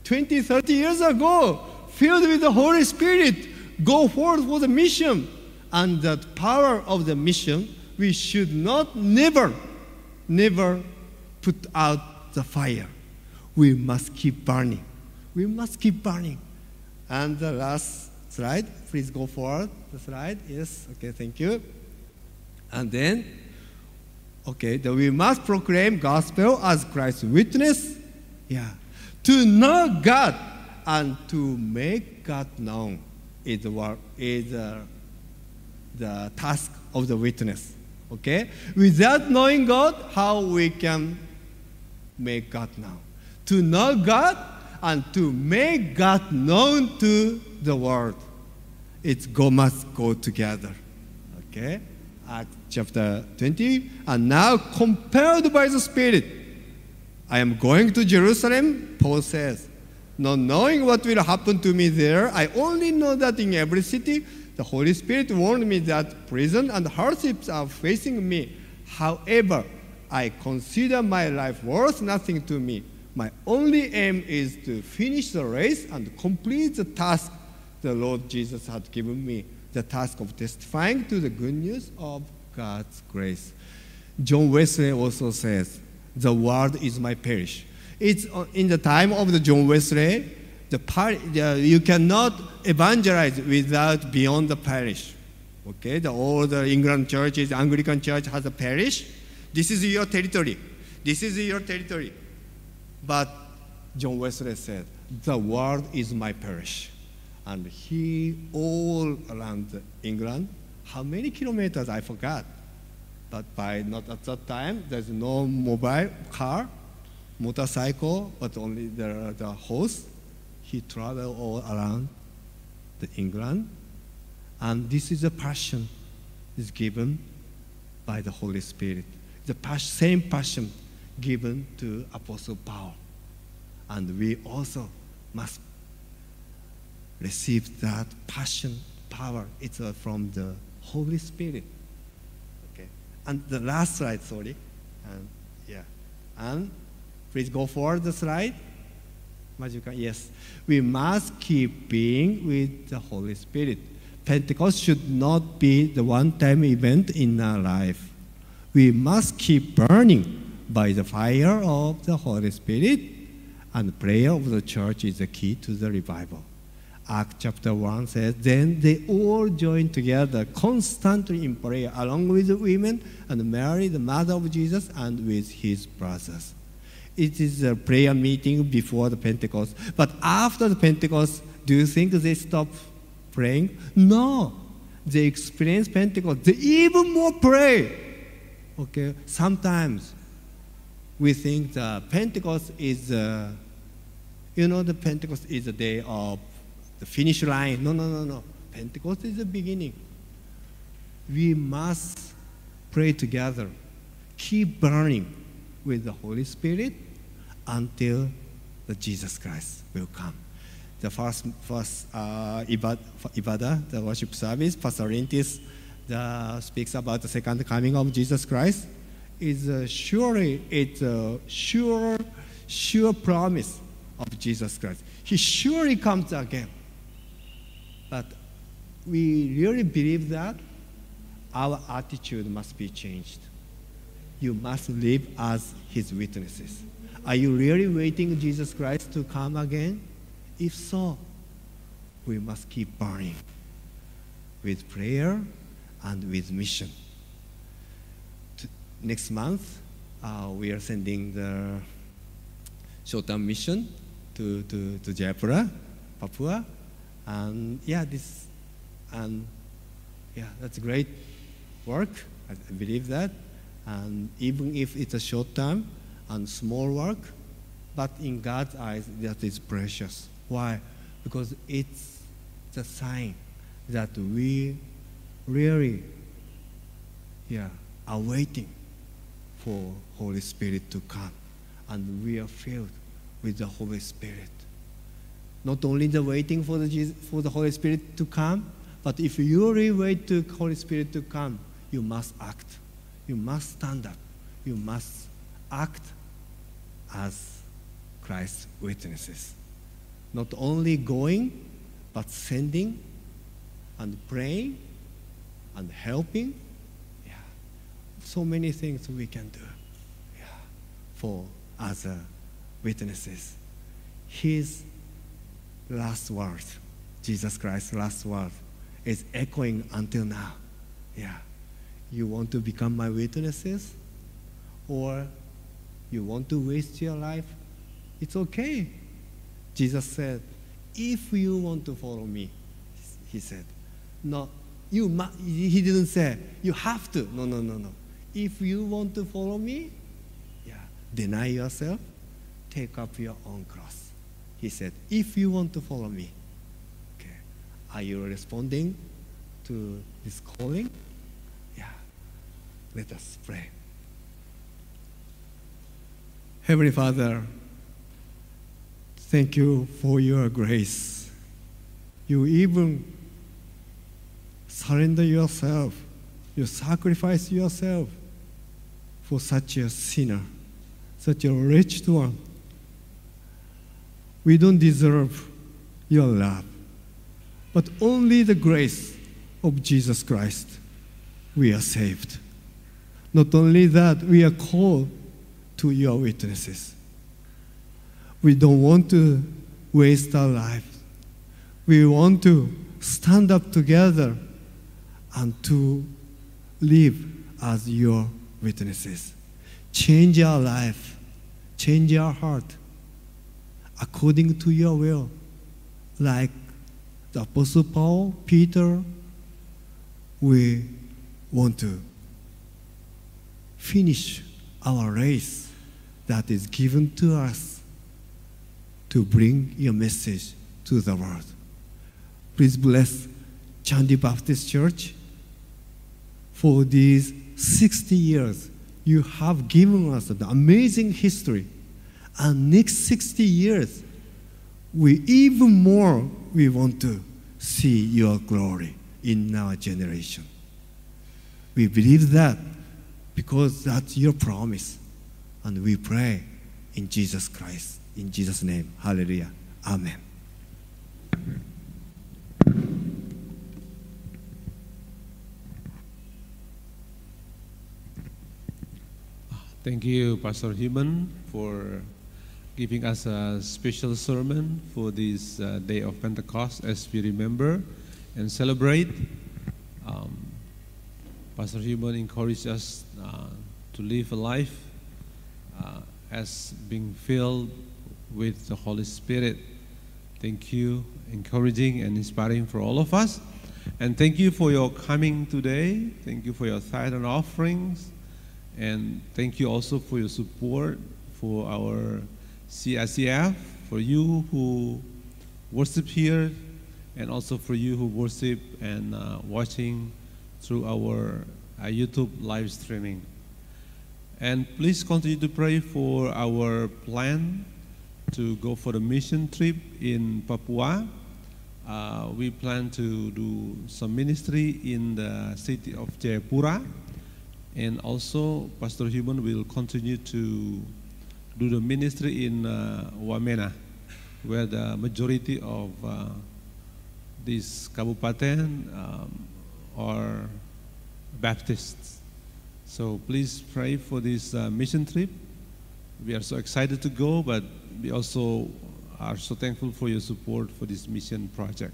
Speaker 3: 20, 30 years ago, filled with the Holy Spirit, go forth for the mission. And the power of the mission, we should not never, never put out the fire. We must keep burning. We must keep burning. And the last slide, please go forward. The slide, yes, okay, thank you. And then, okay, that we must proclaim gospel as Christ's witness. Yeah, to know God and to make God known is the work is the task of the witness. Okay, without knowing God, how we can make God known? To know God and to make God known to the world. It's go must go together. Okay? Acts chapter 20. And now compelled by the Spirit, I am going to Jerusalem, Paul says. Not knowing what will happen to me there, I only know that in every city the Holy Spirit warned me that prison and hardships are facing me. However, I consider my life worth nothing to me. My only aim is to finish the race and complete the task the Lord Jesus had given me the task of testifying to the good news of God's grace. John Wesley also says, The world is my parish. It's uh, in the time of the John Wesley, the par- the, you cannot evangelize without beyond the parish. Okay, the, all the England churches, Anglican church has a parish. This is your territory. This is your territory. But John Wesley said, The world is my parish. And he all around England, how many kilometers I forgot. But by not at that time, there's no mobile car, motorcycle, but only the, the horse. He traveled all around the England. And this is a passion is given by the Holy Spirit. The same passion given to Apostle Paul. And we also must receive that passion, power. It's from the Holy Spirit. And the last slide, sorry. And yeah. And please go forward the slide. Magical. Yes. We must keep being with the Holy Spirit. Pentecost should not be the one-time event in our life. We must keep burning by the fire of the Holy Spirit, and prayer of the church is the key to the revival. Acts chapter 1 says, Then they all joined together constantly in prayer, along with the women and Mary, the mother of Jesus, and with his brothers. It is a prayer meeting before the Pentecost. But after the Pentecost, Do you think they stop praying? No. They experience Pentecost. They even more pray. Okay. Sometimes we think the Pentecost is, uh, you know, the Pentecost is a day of the finish line. No, no, no, no. Pentecost is the beginning. We must pray together, keep burning with the Holy Spirit until the Jesus Christ will come. The first, first uh, ibad- ibadah, the worship service, Pastor Rintis the, speaks about the second coming of Jesus Christ. Is uh, surely it's a sure, sure promise of Jesus Christ. He surely comes again. But we really believe that our attitude must be changed. You must live as his witnesses. Are you really waiting Jesus Christ to come again? If so, we must keep burning with prayer and with mission. Next month, uh, we are sending the short-term mission to, to, to Jayapura, Papua. And yeah, this, and yeah, that's great work. I believe that. And even if it's a short term and small work, but in God's eyes, that is precious. Why? Because it's the sign that we really, yeah, are waiting for Holy Spirit to come, and we are filled with the Holy Spirit. Not only the waiting for the Jesus, for the Holy Spirit to come, but if you really wait to Holy Spirit to come, you must act. You must stand up. You must act as Christ's witnesses. Not only going, but sending and praying and helping. Yeah. So many things we can do yeah. for other witnesses. His last word, Jesus Christ's last word, is echoing until now. Yeah. You want to become my witnesses? Or you want to waste your life? It's okay. Jesus said, if you want to follow me, he said, no, you mu- he didn't say, you have to. No, no, no, no. If you want to follow me, yeah, deny yourself, take up your own cross. He said, if you want to follow me, okay, are you responding to this calling? Yeah. Let us pray. Heavenly Father, thank you for your grace. You even surrender yourself, you sacrifice yourself for such a sinner, such a wretched one. We don't deserve your love, but only the grace of Jesus Christ we are saved. Not only that, we are called to your witnesses. We don't want to waste our lives. We want to stand up together and to live as your witnesses. Change our life, change our heart according to your will. Like the Apostle Paul, Peter, we want to finish our race that is given to us to bring your message to the world. Please bless Chandi Baptist Church for these 60 years. You have given us an amazing history. And next 60 years, we even more we want to see your glory in our generation. We believe that because that's your promise. And we pray in Jesus Christ, in Jesus' name. Hallelujah. Amen.
Speaker 4: Thank you, Pastor Human, for giving us a special sermon for this uh, day of Pentecost as we remember and celebrate. Um, Pastor Human encouraged us uh, to live a life uh, as being filled with the Holy Spirit. Thank you, encouraging and inspiring for all of us. And thank you for your coming today. Thank you for your tithe and offerings. And thank you also for your support for our CICF, for you who worship here, and also for you who worship and uh, watching through our uh, YouTube live streaming. And please continue to pray for our plan to go for the mission trip in Papua. Uh, we plan to do some ministry in the city of Jayapura. And also, Pastor Human will continue to do the ministry in uh, Wamena, where the majority of uh, this kabupaten um, are Baptists. So please pray for this uh, mission trip. We are so excited to go, but we also are so thankful for your support for this mission project.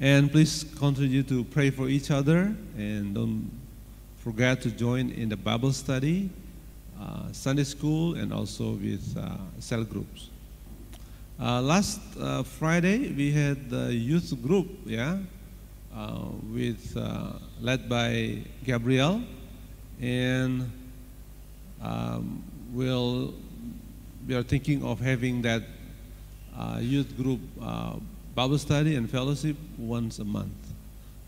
Speaker 4: And please continue to pray for each other and don't forget to join in the Bible study, uh, Sunday school, and also with uh, cell groups. Uh, last uh, Friday we had the youth group, yeah, uh, with led by Gabriel, and um, we'll we are thinking of having that youth group Bible study and fellowship once a month.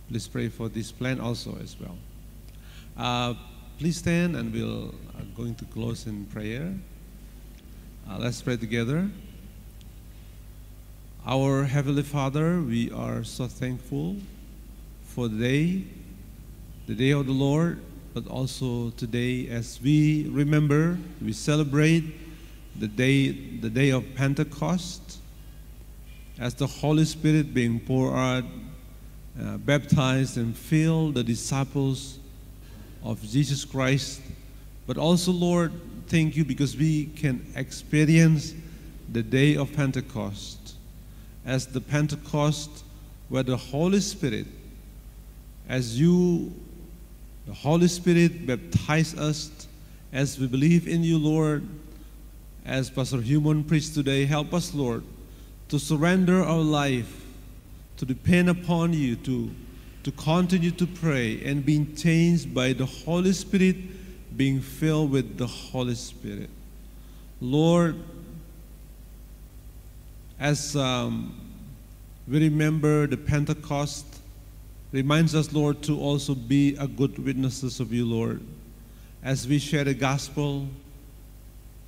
Speaker 4: Please pray for this plan also as well. Please stand and we'll uh, going to close in prayer. Uh, let's pray together. Our Heavenly Father, we are so thankful for the day, the day of the Lord, but also today as we remember, we celebrate the day, the day of Pentecost, as the Holy Spirit being poured out, uh, baptized and filled the disciples of Jesus Christ. But also, Lord, thank you because we can experience the day of Pentecost as the Pentecost where the Holy Spirit, as you, the Holy Spirit, baptize us as we believe in you, Lord. As Pastor Human preached today, help us, Lord, to surrender our life, to depend upon you, to, to continue to pray and being changed by the Holy Spirit, being filled with the Holy Spirit. Lord, as um, we remember the Pentecost, reminds us, Lord, to also be a good witnesses of you, Lord, as we share the gospel,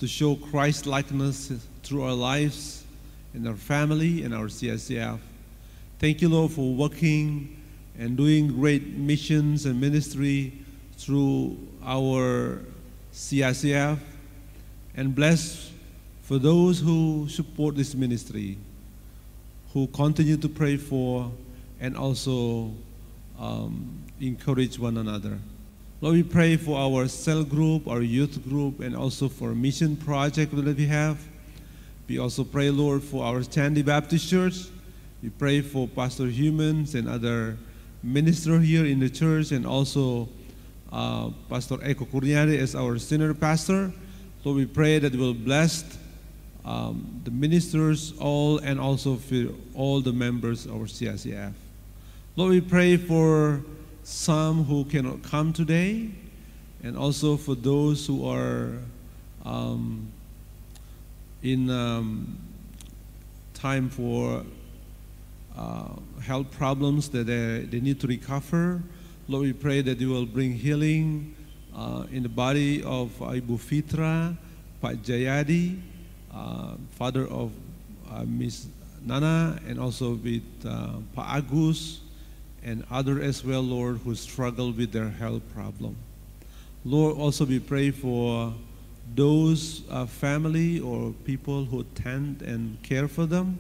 Speaker 4: to show Christ likeness through our lives in our family and our CICF. Thank you, Lord, for working and doing great missions and ministry through our CICF. And bless for those who support this ministry, who continue to pray for and also um, encourage one another. Lord, we pray for our cell group, our youth group, and also for mission project that we have. We also pray, Lord, for our Chandy Baptist Church. We pray for Pastor Humans and other minister here in the church, and also uh, Pastor Eko Kurniari as our senior pastor. So we pray that will bless um, the ministers all and also for all the members of our CICF. Lord, we pray for some who cannot come today, and also for those who are um, in um, time for health problems that they, they need to recover. Lord, we pray that you will bring healing uh, in the body of Ibu Fitra, Pak Jayadi, uh, father of uh, Miss Nana, and also with uh, Pak Agus, and other as well, Lord, who struggle with their health problem. Lord, also we pray for those uh, family or people who tend and care for them.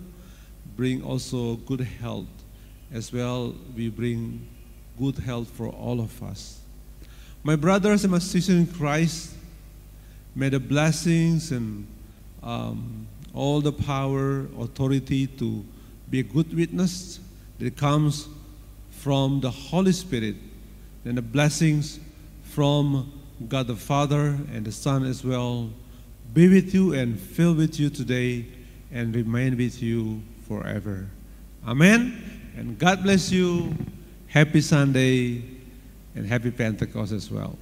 Speaker 4: Bring also good health as well. We bring good health for all of us. My brothers and my sisters in Christ, may the blessings and um, all the power, authority to be a good witness that comes from the Holy Spirit and the blessings from God the Father and the Son as well be with you and fill with you today and remain with you forever. Amen. And God bless you. Happy Sunday and happy Pentecost as well.